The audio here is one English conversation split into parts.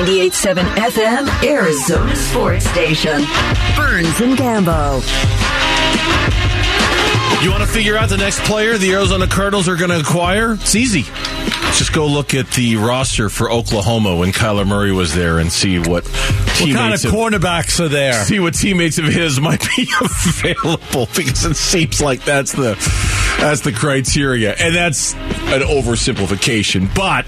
98.7 FM, Arizona Sports Station. Burns and Gambo. You want to figure out the next player the Arizona Cardinals are going to acquire? It's easy. Just go look at the roster for Oklahoma when Kyler Murray was there and see what what kind of, of cornerbacks are there. See what teammates of his might be available because it seems like that's the that's the criteria, and that's an oversimplification, but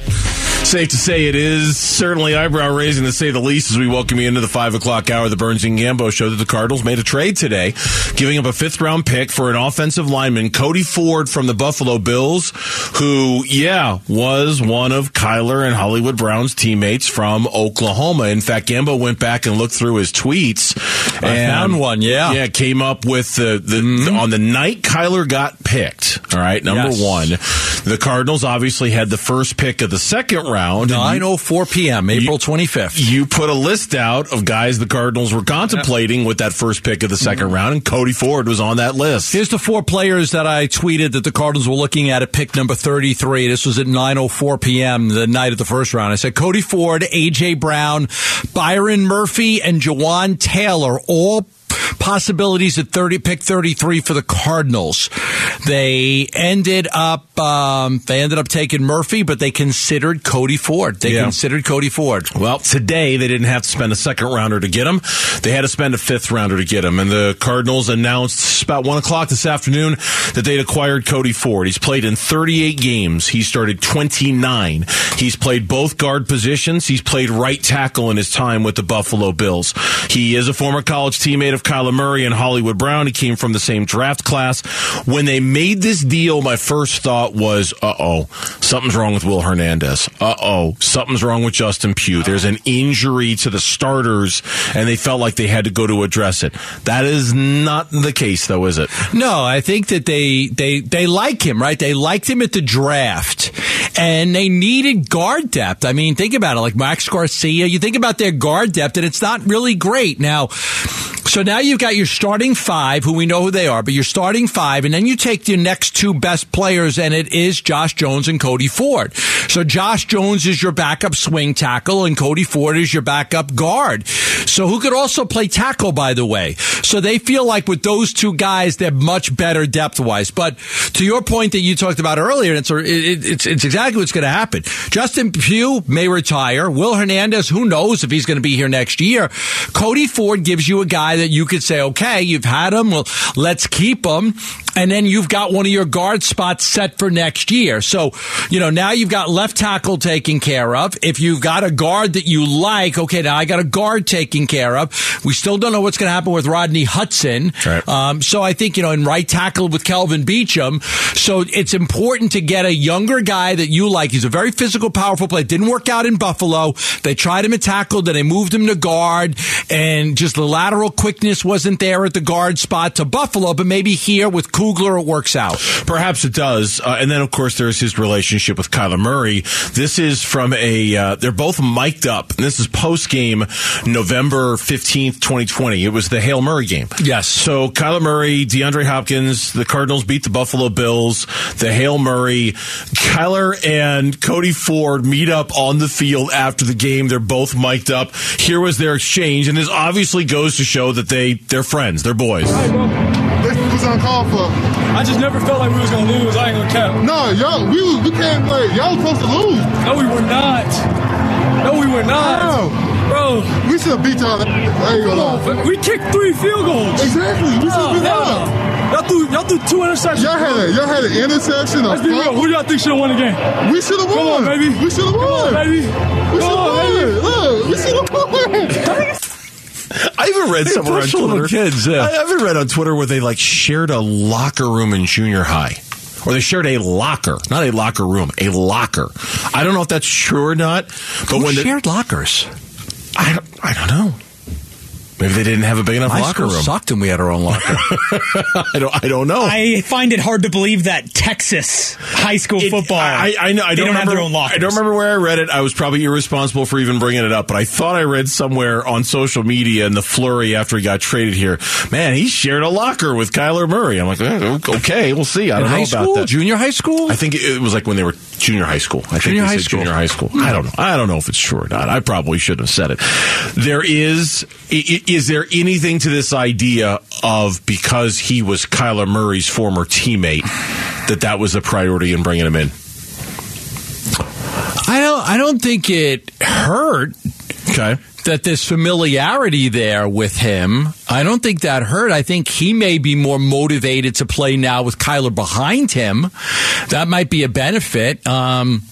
safe to say it is certainly eyebrow raising to say the least as we welcome you into the five o'clock hour of the Burns and Gambo show that the Cardinals made a trade today, giving up a fifth round pick for an offensive lineman, Cody Ford from the Buffalo Bills, who, yeah, was one of Kyler and Hollywood Brown's teammates from Oklahoma. In fact, Gambo went back and looked through his tweets. I and, found one, yeah. Yeah, came up with the, the, mm-hmm. the, on the night Kyler got picked. All right, number yes. one. The Cardinals obviously had the first pick of the second round. 9.04 p.m., April 25th. You put a list out of guys the Cardinals were contemplating with that first pick of the 2nd mm-hmm. round, and Cody Ford was on that list. Here's the four players that I tweeted that the Cardinals were looking at at pick number 33. This was at 9.04 p.m., the night of the first round. I said Cody Ford, A.J. Brown, Byron Murphy, and Jawaan Taylor all possibilities at 30, pick 33 for the Cardinals. They ended up, um, they ended up taking Murphy, but they considered Cody Ford. They yeah. considered Cody Ford. Well, today they didn't have to spend a second rounder to get him. They had to spend a fifth rounder to get him. And the Cardinals announced about one o'clock this afternoon that they'd acquired Cody Ford. He's played in 38 games. He started 29. He's played both guard positions. He's played right tackle in his time with the Buffalo Bills. He is a former college teammate of Kyler Murray and Hollywood Brown. He came from the same draft class. When they made this deal, my first thought was, uh oh, something's wrong with Will Hernandez. Uh oh, something's wrong with Justin Pugh. There's an injury to the starters, and they felt like they had to go to address it. That is not the case, though, is it? No, I think that they they they like him, right? They liked him at the draft, and they needed guard depth. I mean, think about it, like Max Garcia. You think about their guard depth, and it's not really great now. So now you've got your starting five, who we know who they are, but you're starting five, and then you take your next two best players, and it is Josh Jones and Cody Ford. So Josh Jones is your backup swing tackle, and Cody Ford is your backup guard. So who could also play tackle, by the way. So they feel like with those two guys, they're much better depth wise. But to your point that you talked about earlier, it's, it's, it's exactly what's going to happen. Justin Pugh may retire. Will Hernandez, who knows if he's going to be here next year. Cody Ford gives you a guy that you could say, okay, you've had him. Well, let's keep him. And then you've got one of your guard spots set for next year. So, you know, now you've got left tackle taken care of. If you've got a guard that you like, okay, now I got a guard taken care of. We still don't know what's going to happen with Rodney Hudson. Right. Um, so I think, you know, in right tackle with Kelvin Beachum. So it's important to get a younger guy that you like. He's a very physical, powerful player. Didn't work out in Buffalo. They tried him at tackle, then they moved him to guard, and just the lateral quickness wasn't there at the guard spot to Buffalo, but maybe here with Kugler, it works out. Perhaps it does. Uh, and then, of course, there's his relationship with Kyler Murray. This is from a, uh, they're both mic'd up. And this is post game November 15th, 2020. It was the Hail Murray game. Yes. So Kyler Murray, DeAndre Hopkins, the Cardinals beat the Buffalo Bills, the Hail Murray. Kyler and Cody Ford meet up on the field after the game. They're both mic'd up. Here was their exchange. And this obviously goes to show that they, they're friends. They're boys was uncalled for. I just never felt like we was gonna lose. I ain't gonna count. No, y'all, we we came like y'all supposed to lose. No, we were not. No, we were not. Bro, we should have beat y'all. On, we kicked three field goals. Exactly. We should have beat y'all. Y'all threw, y'all threw two interceptions. Y'all had, a, y'all had an interception. Let's be real. Who do y'all think should have won the game? We should have won. Come on, baby. We should have won. Come on, baby. We should have won. Baby. Look, we should have won. I even read somewhere on Twitter. Kids, yeah. I even read on Twitter where they like shared a locker room in junior high. Or they shared a locker, not a locker room, a locker. I don't know if that's true or not. But Who when shared lockers, I don't, I don't know. Maybe they didn't have a big enough My locker room. Sucked, and we had our own locker. I don't. I don't know. I find it hard to believe that Texas high school it, football. I, I, know. I don't, don't remember, have their own lockers. I don't remember where I read it. I was probably irresponsible for even bringing it up, but I thought I read somewhere on social media in the flurry after he got traded here. Man, he shared a locker with Kyler Murray. I'm like, eh, okay, we'll see. I don't in know high about school? that. Junior high school? I think it was like when they were junior high school. I Junior think high school. junior high school. I don't know. I don't know if it's true or not. I probably shouldn't have said it. There is is there anything to this idea of because he was Kyler Murray's former teammate that that was a priority in bringing him in? I don't. I don't think it hurt Okay. That there's familiarity there with him. I don't think that hurt. I think he may be more motivated to play now with Kyler behind him. That might be a benefit. Um,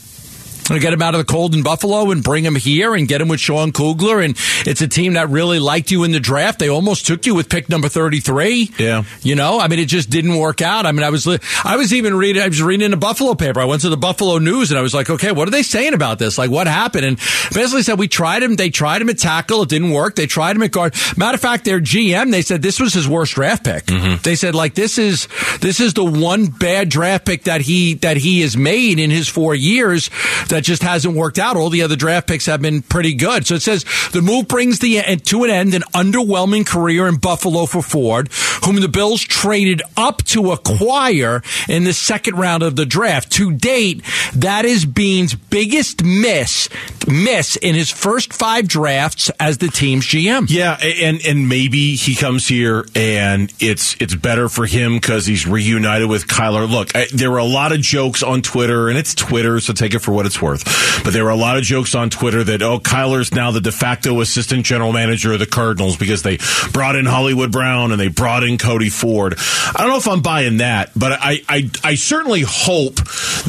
to get him out of the cold in Buffalo and bring him here and get him with Sean Kugler. And it's a team that really liked you in the draft. They almost took you with pick number 33. Yeah. You know, I mean, it just didn't work out. I mean, I was, I was even reading, I was reading in the Buffalo paper. I went to the Buffalo News and I was like, okay, what are they saying about this? Like, what happened? And basically said, we tried him. They tried him at tackle. It didn't work. They tried him at guard. Matter of fact, their GM, they said this was his worst draft pick. Mm-hmm. They said, like, this is, this is the one bad draft pick that he, that he has made in his four years that just hasn't worked out. All the other draft picks have been pretty good. So it says the move brings the to an end an underwhelming career in Buffalo for Ford, whom the Bills traded up to acquire in the second round of the draft. To date, that is Beane's biggest miss miss in his first five drafts as the team's GM. Yeah, and and maybe he comes here and it's it's better for him because he's reunited with Kyler. Look, I, there were a lot of jokes on Twitter, and it's Twitter, so take it for what it's worth. But there were a lot of jokes on Twitter that oh, Kyler's now the de facto assistant general manager of the Cardinals because they brought in Hollywood Brown and they brought in Cody Ford. I don't know if I'm buying that, but I I, I certainly hope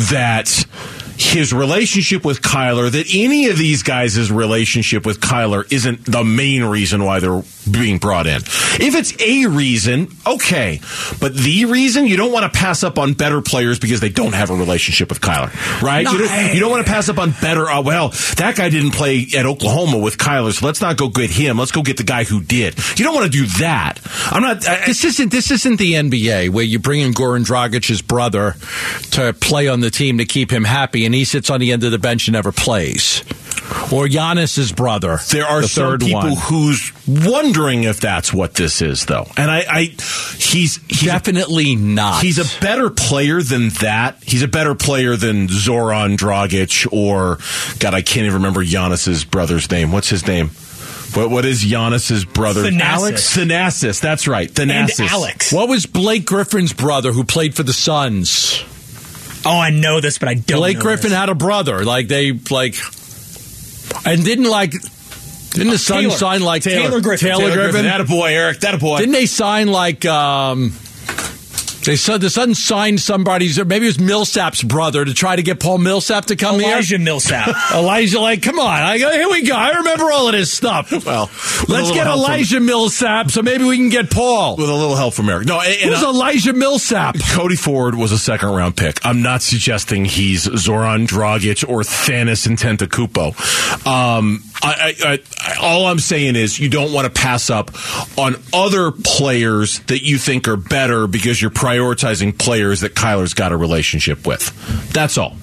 that his relationship with Kyler, that any of these guys' relationship with Kyler isn't the main reason why they're being brought in. If it's a reason, okay. But the reason, you don't want to pass up on better players because they don't have a relationship with Kyler, right? No, you, don't, you don't want to pass up on better, uh, well, that guy didn't play at Oklahoma with Kyler, so let's not go get him. Let's go get the guy who did. You don't want to do that. I'm not. I, This isn't this isn't the NBA where you bring in Goran Dragic's brother to play on the team to keep him happy, and he sits on the end of the bench and never plays. Or Giannis's brother. There are the some people one. who's wondering if that's what this is, though. And I, I he's he's a, Definitely not. he's a better player than that. He's a better player than Zoran Dragic or God, I can't even remember Giannis's brother's name. What's his name? What what is Giannis's brother? Thanasis. Alex Thanasis. That's right. And Thanasis. Alex. What was Blake Griffin's brother who played for the Suns? Oh, I know this, but I don't. Blake Griffin this. had a brother. Like they like, and didn't like. Didn't the Suns Taylor. sign like Taylor Griffin. Taylor, Taylor Griffin. Griffin. That a boy, Eric. That a boy. Didn't they sign like um they said the Suns signed somebody's or maybe it was Millsap's brother to try to get Paul Millsap to come Elijah here? Elijah Millsap. Elijah, like, come on! I go, here we go. I remember all of this stuff. Well, let's get help from- Elijah Millsap, so maybe we can get Paul. with a little help from Eric. No, and, and Who's I- Elijah Millsap? Cody Ford was a second round pick. I'm not suggesting he's Zoran Dragic or Thanos Antetokounmpo. Um, I, I, I, all I'm saying is you don't want to pass up on other players that you think are better because you're prioritizing players that Kyler's got a relationship with. That's all.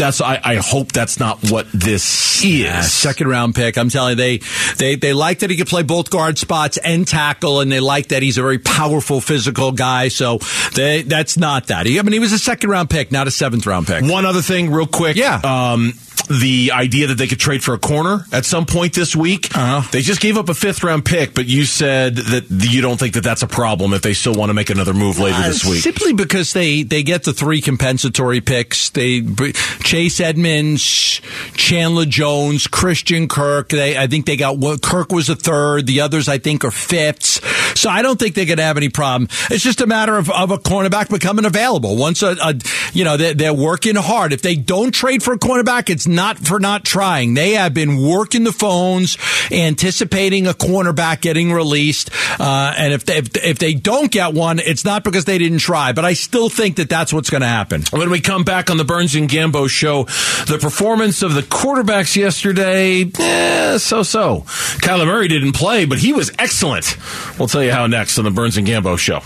That's I, I hope that's not what this is. Yeah, second round pick. I'm telling you, they they they like that he can play both guard spots and tackle, and they like that he's a very powerful physical guy. So they that's not that. He, I mean, he was a second round pick, not a seventh round pick. One other thing, real quick. Yeah. Um, the idea that they could trade for a corner at some point this week. Uh-huh. They just gave up a fifth round pick, but you said that you don't think that that's a problem if they still want to make another move later this Uh, week. Simply because they, they get the three compensatory picks. They Chase Edmonds, Chandler Jones, Christian Kirk. They I think they got Kirk was a third. The others I think are fifths. So I don't think they're going to have any problem. It's just a matter of, of a cornerback becoming available. Once a, a you know they're, they're working hard. If they don't trade for a cornerback, it's not for not trying. They have been working the phones, anticipating a cornerback getting released. Uh, and if they, if, if they don't get one, it's not because they didn't try. But I still think that that's what's going to happen. When we come back on the Burns and Gambo show, the performance of the quarterbacks yesterday, eh, so so. Kyler Murray didn't play, but he was excellent. We'll tell you how next on the Burns and Gambo show.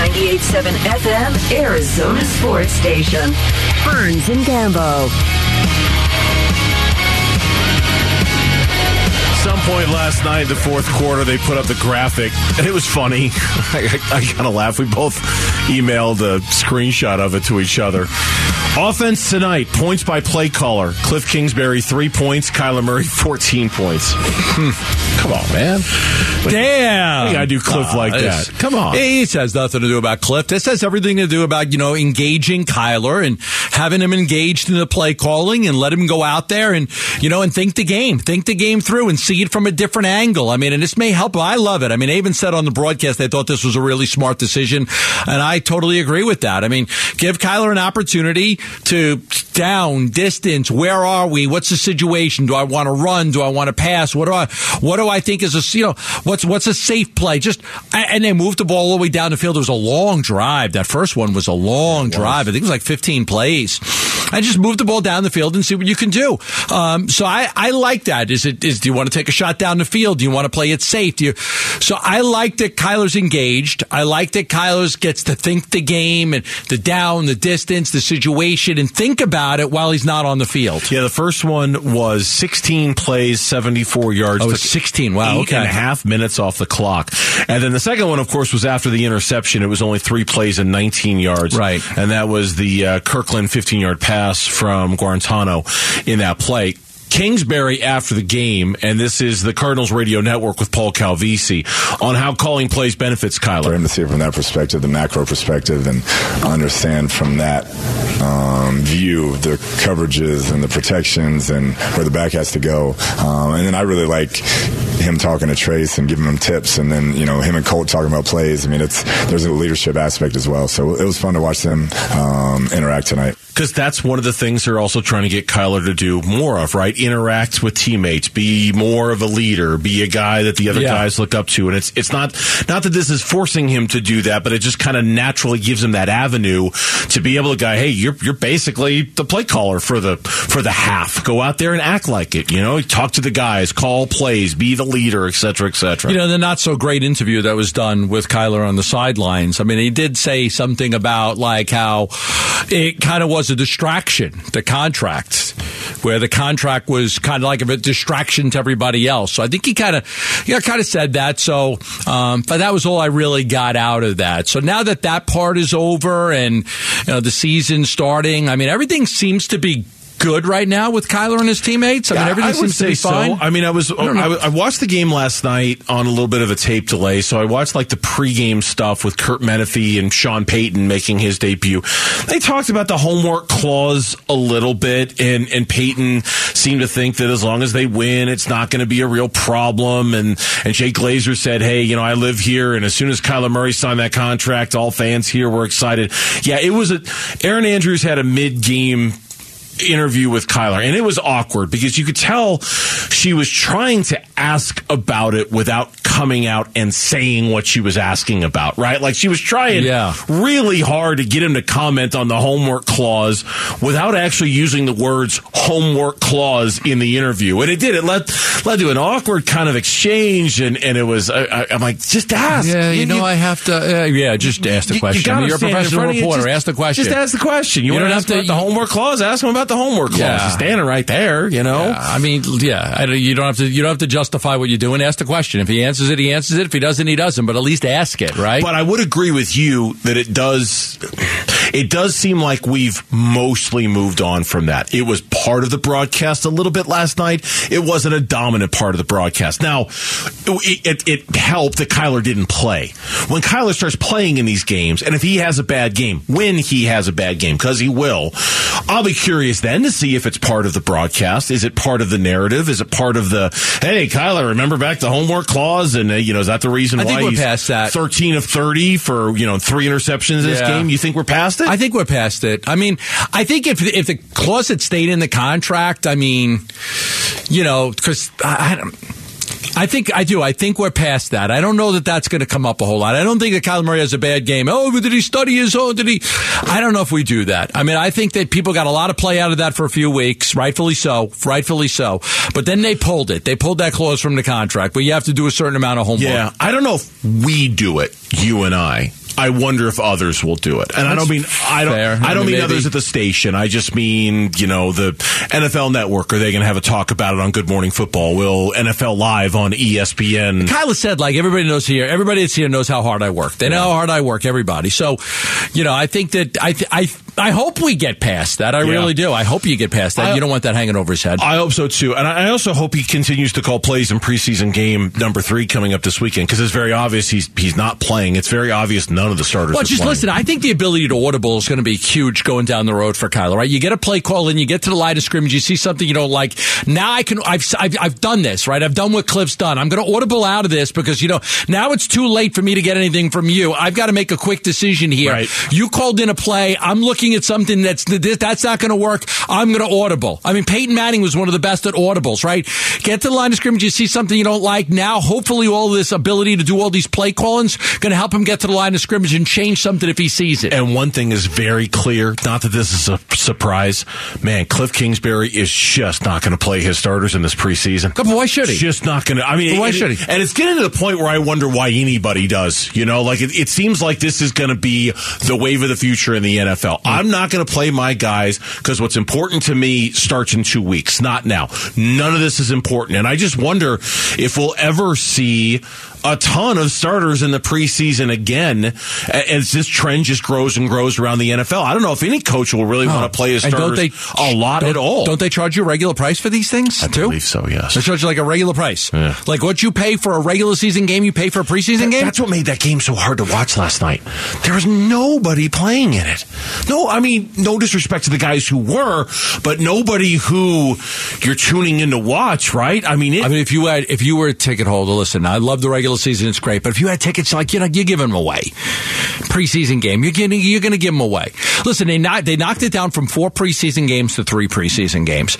98.7 FM, Arizona Sports Station. Burns and Gambo. Some point last night, the fourth quarter, they put up the graphic, and it was funny. I, I, I kind of laughed. We both emailed a screenshot of it to each other. Offense tonight, points by play caller. Kliff Kingsbury, three points. Kyler Murray, 14 points. Hmm. Come on, man. Damn. I gotta do Kliff like that. Come on. He says nothing to do about Kliff. This has everything to do about, you know, engaging Kyler and having him engaged in the play calling and let him go out there and, you know, and think the game, think the game through and see from a different angle. I mean, and this may help. I love it. I mean, they even said on the broadcast they thought this was a really smart decision. And I totally agree with that. I mean, give Kyler an opportunity to down, distance, where are we? What's the situation? Do I want to run? Do I want to pass? What do I, what do I think is a, you know, what's, what's a safe play? Just, and they moved the ball all the way down the field. It was a long drive. That first one was a long drive. I think it was like 15 plays. I just move the ball down the field and see what you can do. Um, so I, I like that. Is it, is, do you want to take a shot down the field? Do you want to play it safe? Do you, so I like that Kyler's engaged. I like that Kyler's gets to think the game and the down, the distance, the situation and think about it while he's not on the field. Yeah, the first one was 16 plays, 74 yards. Oh, Took 16. Wow, eight okay. and a half minutes off the clock. And then the second one, of course, was after the interception. It was only three plays and 19 yards. Right. And that was the uh, Kirklin 15 yard pass from Guarantano in that play. Kingsbury after the game, and this is the Cardinals radio network with Paul Calvisi on how calling plays benefits for Kyler. him to see it from that perspective, the macro perspective, and understand from that um, view the coverages and the protections and where the back has to go. Um, and then I really like him talking to Trace and giving him tips, and then you know him and Colt talking about plays. I mean, it's there's a leadership aspect as well. So it was fun to watch them um, interact tonight. Because that's one of the things they're also trying to get Kyler to do more of, right? Interact with teammates, be more of a leader, be a guy that the other Yeah. guys look up to. And it's it's not not that this is forcing him to do that, but it just kind of naturally gives him that avenue to be able to go, hey, you're you're basically the play caller for the for the half. Go out there and act like it. You know, talk to the guys, call plays, be the leader, et cetera, et cetera. You know, the not so great interview that was done with Kyler on the sidelines. I mean, he did say something about like how it kind of was a distraction, the contract, where the contract was kind of like a distraction to everybody else. So I think he kind of, yeah, kind of said that. So, um, but that was all I really got out of that. So now that that part is over and you know the season starting, I mean, everything seems to be. Good right now with Kyler and his teammates. I mean, everything I would seems to be so. fine. I mean, I was don't. I, I watched the game last night on a little bit of a tape delay, so I watched like the pregame stuff with Kurt Menefee and Sean Payton making his debut. They talked about the homework clause a little bit, and and Payton seemed to think that as long as they win, it's not going to be a real problem. And and Jake Glazer said, "Hey, you know, I live here, and as soon as Kyler Murray signed that contract, all fans here were excited." Yeah, it was a. Erin Andrews had a mid game interview with Kyler, and it was awkward because you could tell she was trying to ask about it without coming out and saying what she was asking about, right? Like she was trying Yeah. really hard to get him to comment on the homework clause without actually using the words homework clause in the interview. And it did. It led led to an awkward kind of exchange, and, and it was, I, I, I'm like, just ask. Yeah, you know, I have to. Uh, yeah, just ask the you- you question. I mean, you're a professional you, reporter. just- ask the question. Just ask the question. You, You want don't to ask to- about the homework clause? Ask him about the homework clause. Yeah. He's standing right there. You know. Yeah, I mean, yeah, I you don't have to. You don't have to justify what you're doing. Ask the question. If he answers it, he answers it. If he doesn't, he doesn't. But at least ask it, right? But I would agree with you that it does. It does seem like we've mostly moved on from that. It was part of the broadcast a little bit last night. It wasn't a dominant part of the broadcast. Now, it, it, it helped that Kyler didn't play. When Kyler starts playing in these games, and if he has a bad game, when he has a bad game, because he will, I'll be curious then to see if it's part of the broadcast. Is it part of the narrative? Is it part of the hey, Kyler, remember back the homework clause? And uh, you know, is that the reason I why he's past that. 13 of 30 for, you know, three interceptions in this Yeah. game. You think we're past it? I think we're past it. I mean, I think if if the clause had stayed in the contract, I mean, you know, because I, I don't. I think I do. I think we're past that. I don't know that that's going to come up a whole lot. I don't think that Kyler Murray has a bad game. Oh, did he study his own? Did he? I don't know if we do that. I mean, I think that people got a lot of play out of that for a few weeks, rightfully so, rightfully so. But then they pulled it. They pulled that clause from the contract. But you have to do a certain amount of homework. yeah. I don't know if we do it, you and I. I wonder if others will do it. And I don't mean I don't fair. I don't I mean, mean others at the station. I just mean you know the NFL Network. Are they going to have a talk about it on Good Morning Football? Will NFL Live on ESPN? Kyler said, like everybody knows here, everybody that's here knows how hard I work. They know how hard I work. Everybody. So, you know, I think that I th- I I hope we get past that. I Yeah. really do. I hope you get past that. I- you don't want that hanging over his head. I hope so too, and I I also hope he continues to call plays in preseason game number three coming up this weekend because it's very obvious he's he's not playing. It's very obvious none of the starters. Well, just playing. listen. I think the ability to audible is going to be huge going down the road for Kyler. Right? You get a play call and you get to the line of scrimmage. You see something you don't like. Now I can. I've I've, I've done this. Right? I've done what Kliff's done. I'm going to audible out of this because you know now it's too late for me to get anything from you. I've got to make a quick decision here. Right. You called in a play. I'm looking at something that's that's not going to work. I'm going to audible. I mean, Peyton Manning was one of the best at audibles. Right? Get to the line of scrimmage. You see something you don't like. Now, hopefully, all this ability to do all these play callings going to help him get to the line of scrimmage and change something if he sees it. And one thing is very clear, not that this is a surprise. Man, Kliff Kingsbury is just not going to play his starters in this preseason. But why should he? Just not going to. I mean, But why should he? And it's getting to the point where I wonder why anybody does. You know, like it, it seems like this is going to be the wave of the future in the NFL. I'm not going to play my guys because what's important to me starts in two weeks, not now. None of this is important, and I just wonder if we'll ever see a ton of starters in the preseason again as this trend just grows and grows around the NFL. I don't know if any coach will really want to play his starters don't they a lot at all. Don't they charge you a regular price for these things I too? believe so, yes. They charge you like a regular price, Yeah. like what you pay for a regular season game. You pay for a preseason game. That's what made that game so hard to watch last night. There was nobody playing in it. No, I mean, no disrespect to the guys who were, but nobody who you're tuning in to watch, right? I mean, it, I mean, if you had, if you were a ticket holder, listen, I love the regular season; it's great. But if you had tickets, like you know, you're giving them away. Preseason game, you're getting, you're to give them away. Listen, they they knocked it down from four preseason games to three preseason games.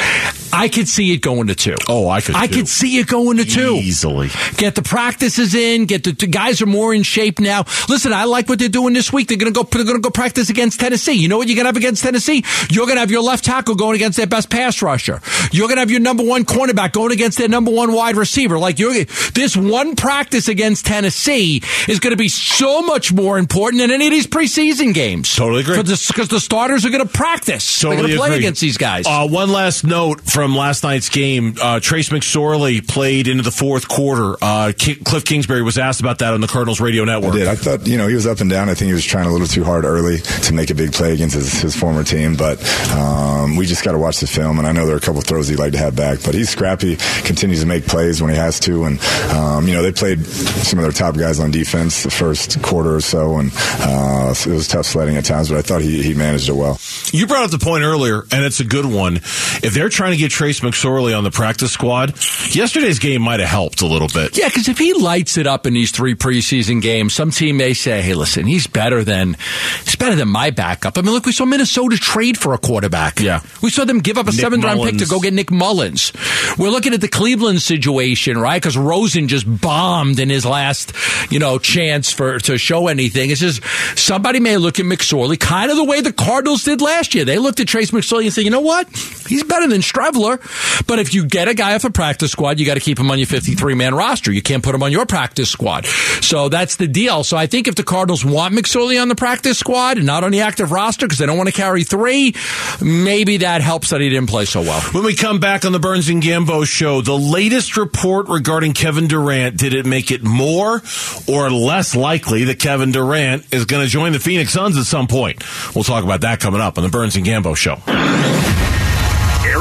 I could see it going to two. Oh, I could I too. could see it going to two easily. Get the practices in. Get the, the guys are more in shape now. Listen, I like what they're doing this week. They're going to go. They're to go practice against Tennessee. You know what you're going to have against Tennessee? You're going to have your left tackle going against their best pass rusher. You're going to have your number one cornerback going against their number one wide receiver. Like you're this one practice against Tennessee is going to be so much more important than any of these preseason games. Totally agree. Because the starters are going to practice. they're Totally going to play agree. against these guys. Uh, one last note from last night's game. Uh, Trace McSorley played into the fourth quarter. Uh, Ki- Kliff Kingsbury was asked about that on the Cardinals radio network. I did. I thought, you know, he was up and down. I think he was trying a little too hard early to make a big play against his, his former team. But um, we just got to watch the film. And I know there are a couple throws he'd like to have back. But he's scrappy, continues to make plays when he has to. And, um, you know, they played some of their top guys on defense the first quarter or so. And uh, it was tough sledding at times. But I thought he, he managed it well. You brought up the point earlier, and it's a good one. If they're trying to get Trace McSorley on the practice squad, yesterday's game might have helped a little bit. Yeah, because if he lights it up in these three preseason games, some team may say, "Hey, listen, he's better than he's better than my backup." I mean, look, we saw Minnesota trade for a quarterback. Yeah. we saw them give up a Nick seventh round pick to go get Nick Mullens. We're looking at the Cleveland situation, right? Because Rosen just bombed in his last, you know, chance for to show anything. It's just somebody may look at McSorley kind of the way the Cardinals did last year. They looked at Trace McSorley and said, "You know what? He's better than Streveler." But if you get a guy off a practice squad, you got to keep him on your 53 man roster. You can't put him on your practice squad. So that's the deal. So I think if the Cardinals want McSorley on the practice squad and not on the active roster because they don't want to carry three, maybe that helps that he didn't play so well. When we come back on the Burns and Gambo show, the latest report regarding Kevin Durant, did it make it more or less likely that Kevin Durant is going to join the Phoenix Suns at some point? We'll talk about that coming up on the Burns and Gambo show.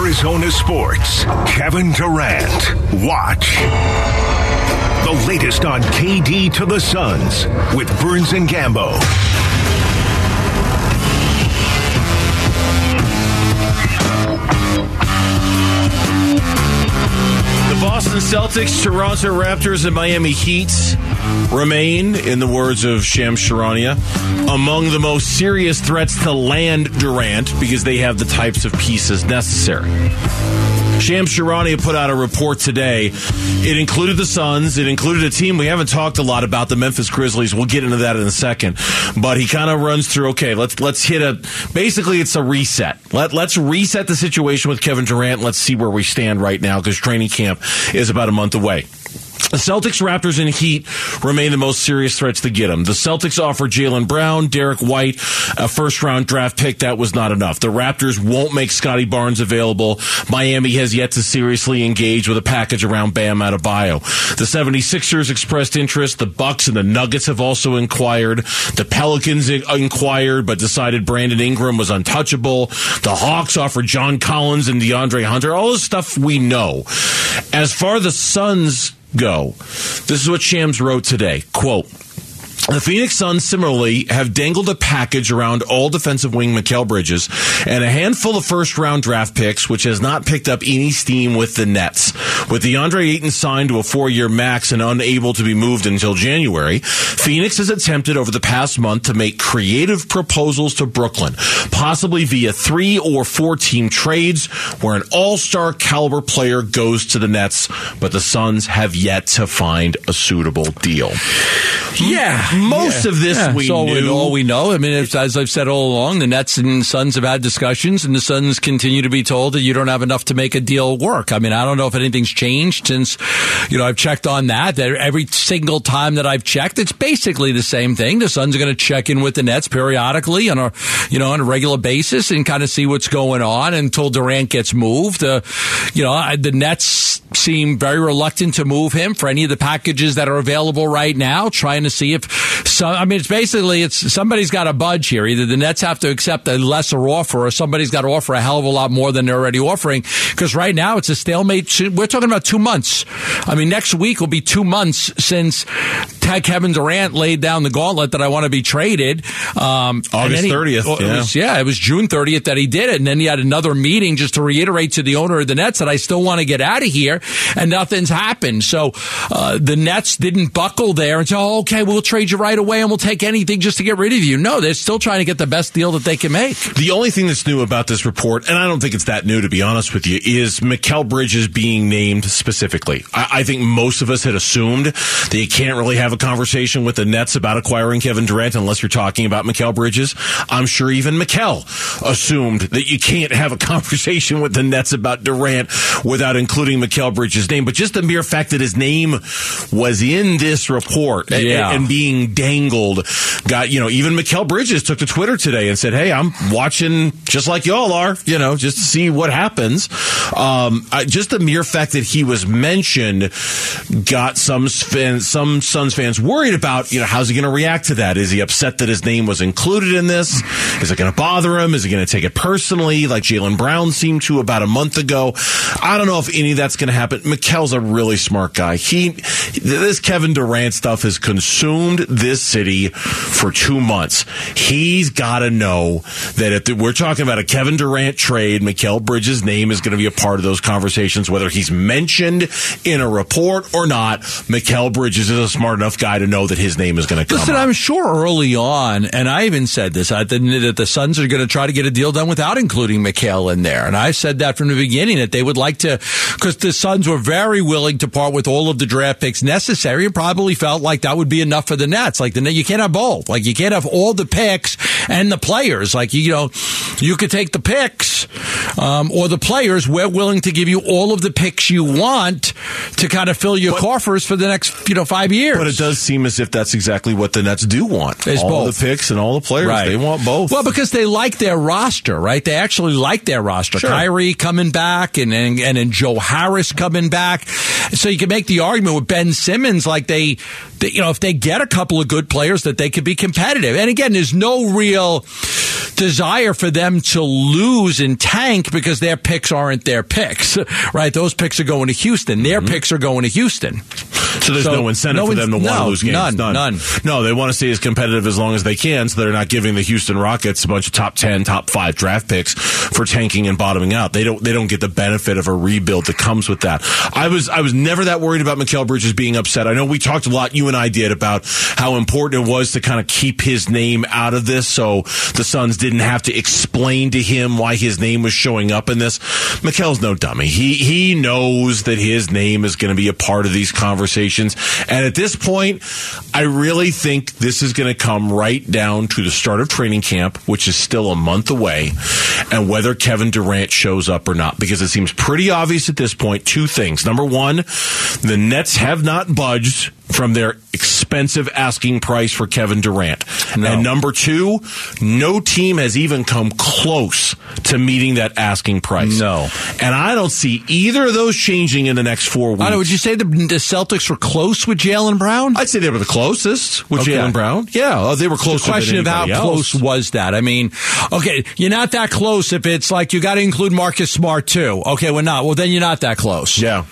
Arizona Sports, Kevin Durant. Watch. The latest on KD to the Suns with Burns and Gambo. Boston Celtics, Toronto Raptors, and Miami Heat remain, in the words of Shams Charania, among the most serious threats to land Durant because they have the types of pieces necessary. Shams Charania put out a report today. It included the Suns. It included a team we haven't talked a lot about, the Memphis Grizzlies. We'll get into that in a second. But he kind of runs through. Okay, let's let's hit a. Basically, it's a reset. Let let's reset the situation with Kevin Durant. Let's see where we stand right now because training camp is about a month away. The Celtics, Raptors, and Heat remain the most serious threats to get him. The Celtics offer Jaylen Brown, Derrick White, a first round draft pick. That was not enough. The Raptors won't make Scottie Barnes available. Miami has yet to seriously engage with a package around Bam Adebayo. The 76ers expressed interest. The Bucks and the Nuggets have also inquired. The Pelicans inquired, but decided Brandon Ingram was untouchable. The Hawks offered John Collins and DeAndre Hunter. All this stuff we know. As far as the Suns go. This is what Shams wrote today. Quote, the Phoenix Suns similarly have dangled a package around all defensive wing Mikal Bridges and a handful of first round draft picks, which has not picked up any steam with the Nets. With DeAndre Ayton signed to a four year max and unable to be moved until January, Phoenix has attempted over the past month to make creative proposals to Brooklyn, possibly via three or four team trades where an all star caliber player goes to the Nets, but the Suns have yet to find a suitable deal. Yeah. Most Yeah. of this Yeah, we all knew. all we know. I mean, it's, as I've said all along, the Nets and Suns have had discussions, and the Suns continue to be told that you don't have enough to make a deal work. I mean, I don't know if anything's changed since, you know, I've checked on that. That every single time that I've checked, it's basically the same thing. The Suns are going to check in with the Nets periodically on a, you know, on a regular basis and kind of see what's going on until Durant gets moved. Uh, you know, I- the Nets seem very reluctant to move him for any of the packages that are available right now, trying to see if so. I mean, it's basically it's somebody's got to budge here. Either the Nets have to accept a lesser offer, or somebody's got to offer a hell of a lot more than they're already offering. Because right now it's a stalemate. We're talking about two months. I mean, next week will be two months since Tech Kevin Durant laid down the gauntlet that I want to be traded. Um, August 30th, it yeah. yeah, it was June 30th that he did it. And then he had another meeting just to reiterate to the owner of the Nets that I still want to get out of here. And nothing's happened. So uh, the Nets didn't buckle there and say, oh, okay, we'll trade you right away and we'll take anything just to get rid of you. No, they're still trying to get the best deal that they can make. The only thing that's new about this report, and I don't think it's that new to be honest with you, is Mikal Bridges being named specifically. I, I think most of us had assumed that you can't really have a conversation with the Nets about acquiring Kevin Durant unless you're talking about Mikal Bridges. I'm sure even Mikal assumed that you can't have a conversation with the Nets about Durant without including Mikal Bridges' name. But just the mere fact that his name was in this report and- and being dangled got you know even Mikal Bridges took to Twitter today and said hey I'm watching just like y'all are you know just to see what happens. Um, I, just the mere fact that he was mentioned got some some Suns fans worried about you know how's he going to react to that? Is he upset that his name was included in this? Is it going to bother him? Is he going to take it personally like Jaylen Brown seemed to about a month ago? I don't know if any of that's going to happen. Mikal's a really smart guy. He this Kevin Durant stuff has consumed this city for two months. He's got to know that if the, we're talking about a Kevin Durant trade, Mikal Bridges' name is going to be a part of those conversations, whether he's mentioned in a report or not. Mikal Bridges is a smart enough guy to know that his name is going to come. Listen, up. I'm sure early on, and I even said this, I, that that the Suns are going to try to get a deal done without including McHale in there. And I said that from the beginning that they would like to, because the Suns were very willing to part with all of the draft picks necessary and probably felt like that would be enough for the Nets. Like the you can't have both. Like you can't have all the picks and the players. Like you know, you could take the picks um, or the players. We're willing to give you all of the picks you want to kind of fill your coffers for the next you know five years. but it does seem as if that's exactly what the Nets do want. It's all both. the picks and all the players. They want both. Well, because they like their roster, right? They actually like their roster. Sure. Kyrie coming back and, and and then Joe Harris coming back. So you can make the argument with Ben Simmons, like they, they, you know, if they get a couple of good players, that they could be competitive. And again, there's no real desire for them to lose and tank because their picks aren't their picks, right? Those picks are going to Houston. Their mm-hmm. picks are going to Houston. So there's So, no incentive no for them to want to no, lose games. none, none. No, they want to stay as competitive as long as they can, so they're not giving the Houston Rockets a bunch of top ten, top five draft picks for tanking and bottoming out. They don't. They don't get the benefit of a rebuild that comes with that. I was. I was never that worried about Mikal Bridges being upset. I know we talked a lot. You and I did about how important it was to kind of keep his name out of this, so the Suns didn't have to explain to him why his name was showing up in this. Mikal's no dummy. He he knows that his name is going to be a part of these conversations conversations. And at this point, I really think this is going to come right down to the start of training camp, which is still a month away, and whether Kevin Durant shows up or not. Because it seems pretty obvious at this point two things. Number one, the Nets have not budged from their expensive asking price for Kevin Durant. No. And number two, no team has even come close to meeting that asking price. No. And I don't see either of those changing in the next four weeks. I don't, would you say the, the Celtics were close with Jaylen Brown? I'd say they were the closest with Okay. Jaylen Brown. Yeah, oh, they were the question of how else. close was that? I mean, okay, you're not that close if it's like you got to include Marcus Smart too. Okay, we're not. Well, then you're not that close. Yeah.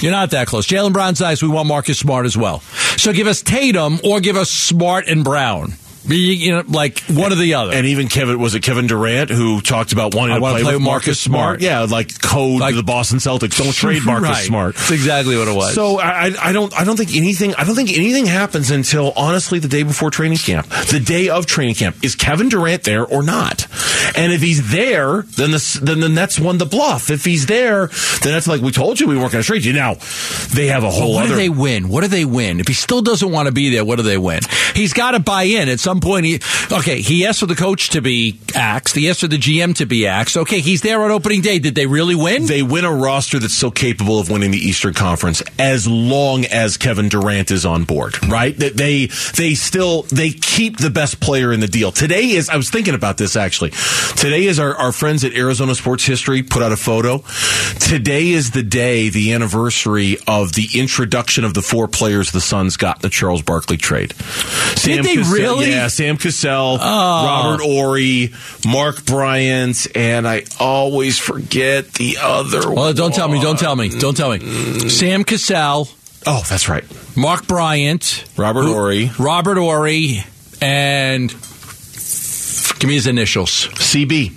You're not that close. Jaylen Brown's nice. We want Marcus Smart as well. So give us Tatum or give us Smart and Brown. You, you know, like one or the other. And even Kevin was it Kevin Durant who talked about wanting I to play, play with Marcus Marcus Smart. Smart. Yeah, like code Like- the Boston Celtics. Don't trade Marcus Right. Smart. That's exactly what it was. So I, I- don't I don't think anything I don't think anything happens until honestly the day before training camp. The day of training camp is Kevin Durant there or not? And if he's there, then the then the Nets won the bluff. If he's there, then that's like we told you we weren't going to trade you. Now they have a whole what other. do they win? What do they win? If he still doesn't want to be there, what do they win? He's got to buy in at some point. He, okay, he asked for the coach to be axed. He asked for the GM to be axed. Okay, he's there on opening day. Did they really win? they win a roster that's still capable of winning the Eastern Conference as long as Kevin Durant is on board, right? That they they still they keep the best player in the deal. Today is I was thinking about this actually. Today is our, our friends at Arizona Sports History put out a photo. Today is the day, the anniversary of the introduction of the four players the Suns got in the Charles Barkley trade. Sam they Cassell- really? Yeah, Sam Cassell, Oh. Robert Horry, Mark Bryant, and I always forget the other one. well, don't tell me. Don't tell me. Don't tell me. Mm-hmm. Sam Cassell, Oh, that's right. Mark Bryant, Robert who- Horry. Robert Horry, and give me his initials. CB.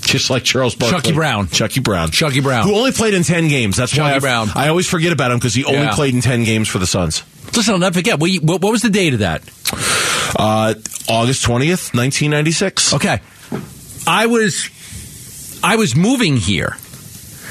Just like Charles Barkley. Chucky Brown. Chucky Brown. Chucky Brown. Who only played in 10 games. That's why Chucky I, Brown. I always forget about him because he only Yeah. played in 10 games for the Suns. Listen, I'll never forget. What, what, what was the date of that? Uh, August 20th, 1996. Okay. I was I was moving here.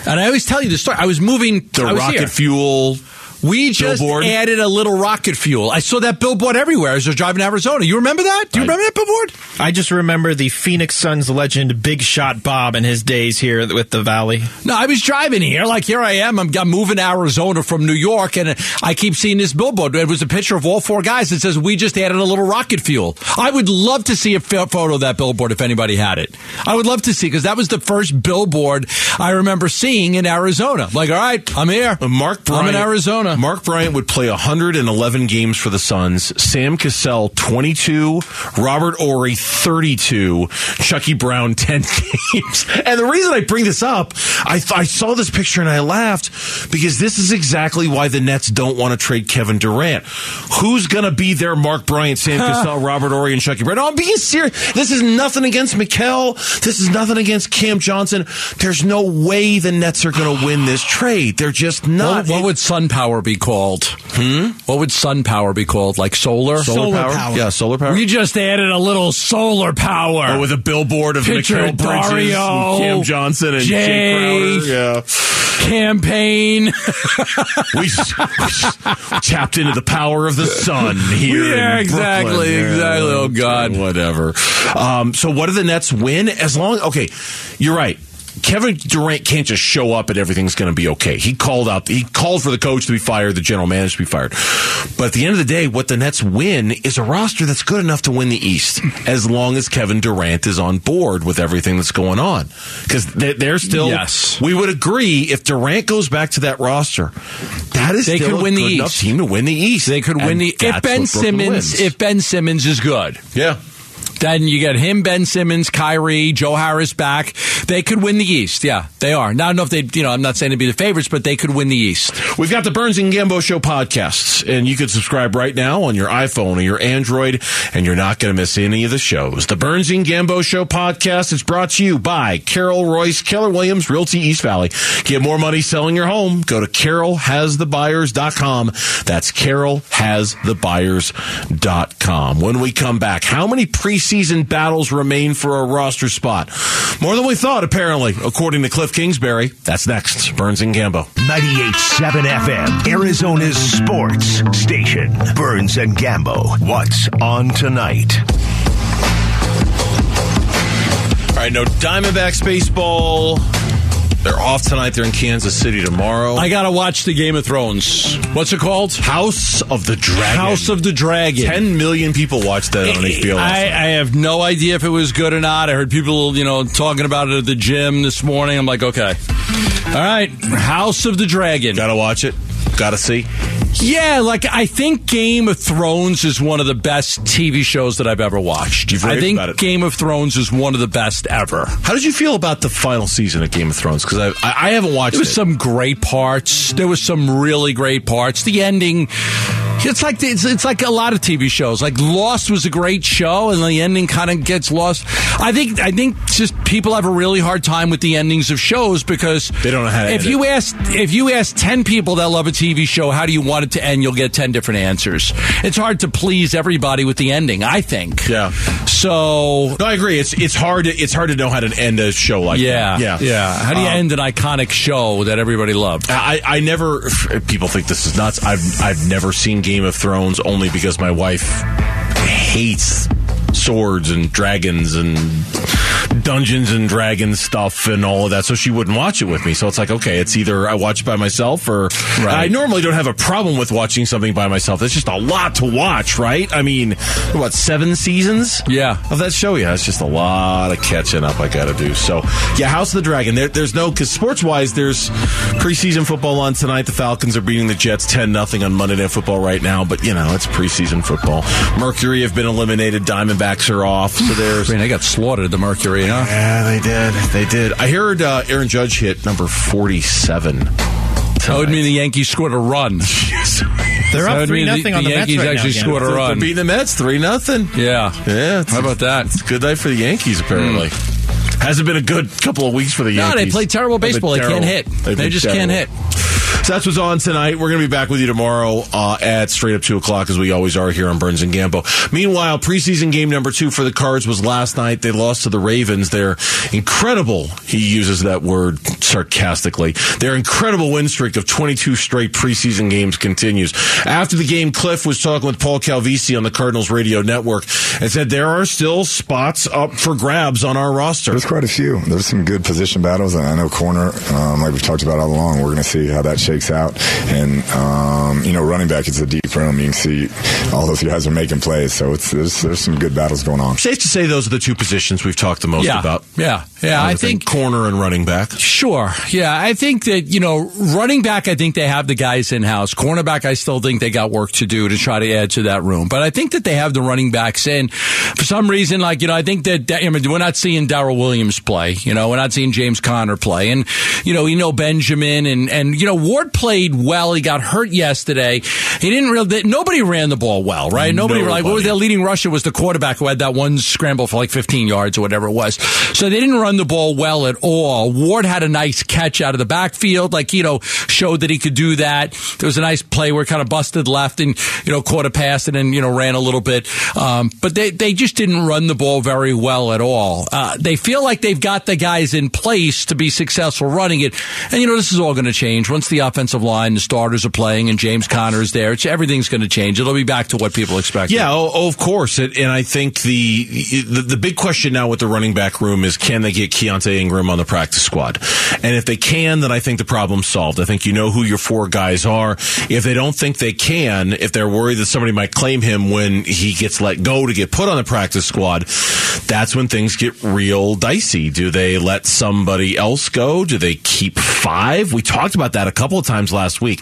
And I always tell you the story. I was moving The I was rocket here. fuel. We just billboard. added a little rocket fuel. I saw that billboard everywhere as I was driving to Arizona. You remember that? Do you I- remember that billboard? I just remember the Phoenix Suns legend Big Shot Bob and his days here with the Valley. No, I was driving here. Like here I am. I'm, I'm moving to Arizona from New York, and I keep seeing this billboard. It was a picture of all four guys that says we just added a little rocket fuel. I would love to see a photo of that billboard if anybody had it. I would love to see because that was the first billboard I remember seeing in Arizona. Like, all right, I'm here. Mark Bryant. I'm in Arizona. Mark Bryant would play 111 games for the Suns. Sam Cassell 22. Robert Horry 32. Chucky Brown 10 games. And the reason I bring this up, I, I saw this picture and I laughed because this is exactly why the Nets don't want to trade Kevin Durant. Who's going to be their Mark Bryant, Sam Cassell, Robert Horry, and Chucky Brown? No, I'm being serious. This is nothing against Mikal. This is nothing against Cam Johnson. There's no way the Nets are going to win this trade. They're just not. What, what would sun power be called? Hmm? What would sun power be called? Like solar? Solar, power? Yeah, solar power. We just added a little solar power. Oh, with a billboard of Picture Mikal Bridges, Dario, and Cam Johnson, and Jay. Jae Crowder. campaign. We, s- we s- tapped into the power of the sun here. Yeah, in exactly, Brooklyn. Yeah, exactly. Oh, God. whatever. Um, so, what do the Nets win? As long, okay, you're right. Kevin Durant can't just show up and everything's going to be okay. He called out, he called for the coach to be fired, the general manager to be fired. But at the end of the day, what the Nets win is a roster that's good enough to win the East as long as Kevin Durant is on board with everything that's going on. Because they're, still, Yes. we would agree if Durant goes back to that roster, that is They could a win the good enough East. team to win the East. They could win And the if Ben Simmons wins. if Ben Simmons is good. yeah. Then you get him, Ben Simmons, Kyrie, Joe Harris back. They could win the East. Yeah, they are. Now, I don't know if they, you know, I'm not saying to be the favorites, but they could win the East. We've got the Burns and Gambo Show podcasts, and you can subscribe right now on your iPhone or your Android, and you're not going to miss any of the shows. The Burns and Gambo Show podcast is brought to you by Carol Royse, Keller Williams, Realty East Valley. Get more money selling your home. Go to carolhasthebuyers.com. That's carolhasthebuyers.com. When we come back, how many preseason preseason battles remain for a roster spot. More than we thought, apparently, according to Kliff Kingsbury. That's next. Burns and Gambo. 98.7 FM, Arizona's sports station. Burns and Gambo. What's on tonight? All right, no Diamondbacks baseball. They're off tonight. They're in Kansas City tomorrow. I gotta watch the Game of Thrones. What's it called? House of the Dragon. House of the Dragon. 10 million people watched that on HBO. I. I have no idea if it was good or not. I heard people, you know, talking about it at the gym this morning. I'm like, okay. All right. House of the Dragon. Gotta watch it. Gotta see. Yeah, like I think Game of Thrones is one of the best TV shows that I've ever watched. You've I think. Game of Thrones is one of the best ever. How did you feel about the final season of Game of Thrones? Because I, I, I haven't watched There was it. some great parts. There was some really great parts. The ending, it's like it's, it's like a lot of TV shows. Like Lost was a great show, and the ending kind of gets lost. I think I think just people have a really hard time with the endings of shows because They don't know how to If you ask if you ask ten people that love a TV show, how do you want it to end? You'll get ten different answers. It's hard to please everybody with the ending. I think. Yeah. So. No, I agree. It's it's hard. To, it's hard to know how to end a show like Yeah, that. Yeah. Yeah. How do you Um, end an iconic show that everybody loved? I, I never. People think this is nuts. I've I've never seen Game of Thrones only because my wife hates swords and dragons and Dungeons and Dragons stuff and all of that, so she wouldn't watch it with me. So it's like, okay, it's either I watch it by myself or I normally don't have a problem with watching something by myself. It's just a lot to watch, right? I mean, what seven seasons? Yeah. of that show. Yeah, it's just a lot of catching up I got to do. So yeah, House of the Dragon. There, there's no because sports wise, there's preseason football on tonight. The Falcons are beating the Jets ten nothing on Monday Night Football right now, but you know it's preseason football. Mercury have been eliminated. Diamondbacks are off. So there's I mean, they got slaughtered the Mercury, huh? yeah, they did. They did. I heard uh, Aaron Judge hit number 47. That would mean the Yankees scored a run. They're That up three mean the- nothing on the the Mets Yankees right actually now. scored a Gannon. They're run. beating the Mets 3 nothing. Yeah. Yeah. How about that? It's a good night for the Yankees, apparently. Hasn't been a good couple of weeks for the No, Yankees. they play terrible baseball. They can't hit. They've They been just can't hit. So that's what's on tonight. We're going to be back with you tomorrow uh, at straight up 2 o'clock, as we always are here on Burns and Gambo. Meanwhile, preseason game number two for the Cards was last night. They lost to the Ravens. Their incredible, he uses that word sarcastically, their incredible win streak of 22 straight preseason games continues. After the game, Kliff was talking with Paul Calvisi on the Cardinals radio network and said there are still spots up for grabs on our roster. There's quite a few. There's some good position battles, and I know corner, um, like we've talked about all along, we're going to see how that shakes out. And um, you know, running back is a deep room. You can see all those guys are making plays, so it's there's there's some good battles going on. Safe to say those are the two positions we've talked the most Yeah. about. Yeah. Yeah. I think corner and running back. Sure. Yeah. I think that, you know, running back, I think they have the guys in house. Cornerback, I still think they got work to do to try to add to that room. But I think that they have the running backs in. For some reason, like, you know, I think that, I mean, we're not seeing Darrel Williams play. You know, we're not seeing James Conner play. And, you know, you know, Benjamin and, and, you know, Ward played well. He got hurt yesterday. He didn't really, nobody ran the ball well, right? Nobody, like, what was their leading rusher was the quarterback who had that one scramble for like 15 yards or whatever it was. So they didn't run the ball well at all. Ward had a nice catch out of the backfield, like, you know, showed that he could do that. There was a nice play where it kind of busted left and, you know, caught a pass and then, you know, ran a little bit. Um, but they, they just didn't run the ball very well at all. Uh, they feel like they've got the guys in place to be successful running it. And, you know, this is all going to change. Once the offensive line, the starters are playing and James Conner is there, it's, everything's going to change. It'll be back to what people expect. Yeah, oh, oh, of course. It, and I think the, the the big question now with the running back room is can they get Keaontay Ingram on the practice squad? And if they can, then I think the problem's solved. I think you know who your four guys are. If they don't think they can, if they're worried that somebody might claim him when he gets let go to get put on the practice squad, that's when things get real dicey. Do they let somebody else go? Do they keep five? We talked about that a couple of times last week.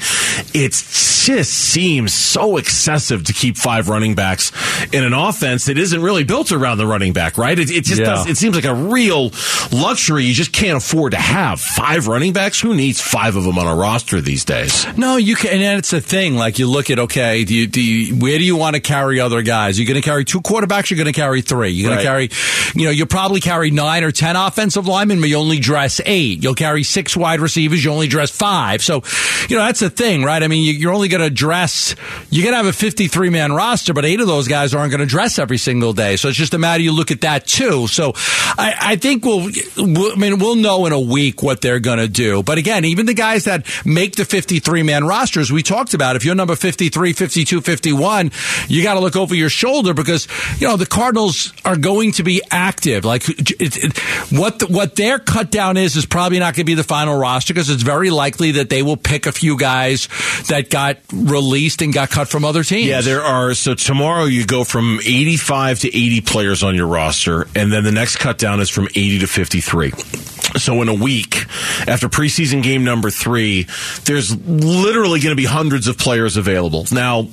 It just seems so excessive to keep five running backs in an offense that isn't really built around the running back, right? It, it just Yeah. does, it seems like a real luxury you just can't afford to have. Five running backs? Who needs five of them on a roster these days? No, you can, and it's a thing. Like you look at, okay, do you, do you, where do you want to carry other guys? You're going to carry two quarterbacks. You're going to carry three. You're going Right. to carry, you know, you'll probably carry nine or ten offensive linemen, but you only dress eight. You'll carry six wide receivers. You only dress five. So, you know, that's the thing, right? I mean, you- you're only going to dress, you're going to have a 53 man roster, but eight of those guys aren't going to dress every single day. So it's just a matter you look at that too. So I, I think we'll, we'll, I mean, we'll know in a week what they're going to do. But again, even the guys that make the 53 man rosters, we talked about, if you're number 53, 52, 51, you got to look over your shoulder because, you know, the Cardinals are going to be active. Like it, it, what, the, what their cut down is, is probably not going to be the final roster because it's very likely that they will pick a few guys that got released and got cut from other teams. Yeah, there are. So tomorrow you go from 85 to 80 players on your roster, and then the next cut down is from 80 to 53. So in a week, after preseason game number three, there's literally going to be hundreds of players available. Now,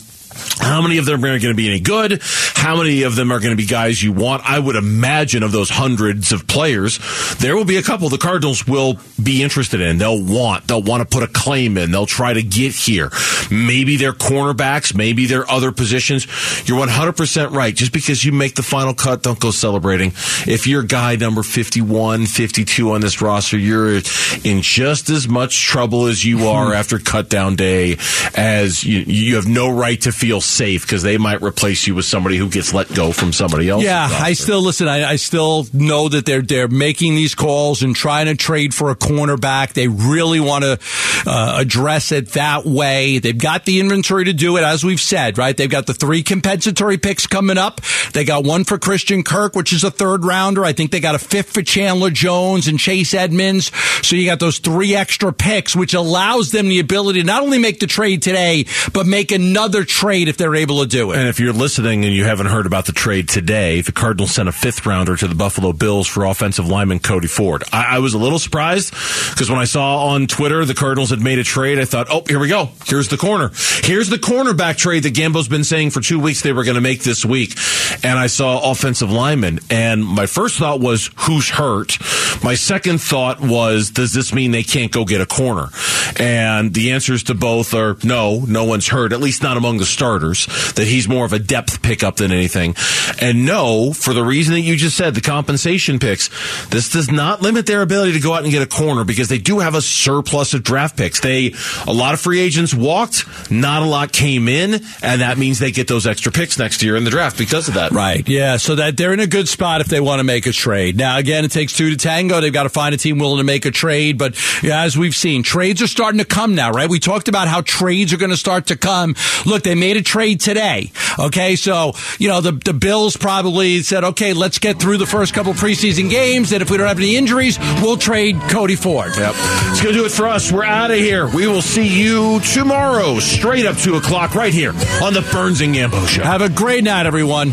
how many of them are going to be any good? How many of them are going to be guys you want? I would imagine of those hundreds of players, there will be a couple the Cardinals will be interested in. They'll want, they'll want to put a claim in. They'll try to get here. Maybe they're cornerbacks, maybe they're other positions. You're 100% right. Just because you make the final cut, don't go celebrating. If you're guy number 51, 52 on this roster, you're in just as much trouble as you are after cut down day as you, you have no right to feel safe because they might replace you with somebody who gets let go from somebody else. Yeah, I still listen. I, I still know that they're they're making these calls and trying to trade for a cornerback. They really want to uh, address it that way. They've got the inventory to do it, as we've said. Right? They've got the three compensatory picks coming up. They got one for Christian Kirk, which is a third rounder. I think they got a fifth for Chandler Jones and Chase Edmonds. So you got those three extra picks, which allows them the ability to not only make the trade today, but make another trade if they're able to do it. And if you're listening and you haven't heard about the trade today, the Cardinals sent a fifth rounder to the Buffalo Bills for offensive lineman Cody Ford. I, I was a little surprised because when I saw on Twitter the Cardinals had made a trade, I thought, oh, here we go. Here's the corner. Here's the cornerback trade that Gambo's been saying for two weeks they were going to make this week. And I saw offensive lineman. And my first thought was, who's hurt? My second thought was, does this mean they can't go get a corner? And the answers to both are no, no one's hurt, at least not among the starters, that he's more of a depth pickup than anything. And no, for the reason that you just said, the compensation picks, this does not limit their ability to go out and get a corner because they do have a surplus of draft picks. They, a lot of free agents walked, not a lot came in, and that means they get those extra picks next year in the draft because of that. Right. Yeah. So that they're in a good spot if they want to make a trade. Now, again, it takes two to tango. They've got to find a team willing to make a trade. But yeah, as we've seen, trades are starting to come now, right? We talked about how trades are going to start to come. Look, they made a trade today. Okay. So, you know, the, the Bills probably said, okay, let's get through the first couple preseason games. And if we don't have any injuries, we'll trade Cody Ford. Yep. It's going to do it for us. We're out of here. We will see you tomorrow, straight up 2 o'clock, right here on the Burns and Gambo Show. Have a great night, everyone.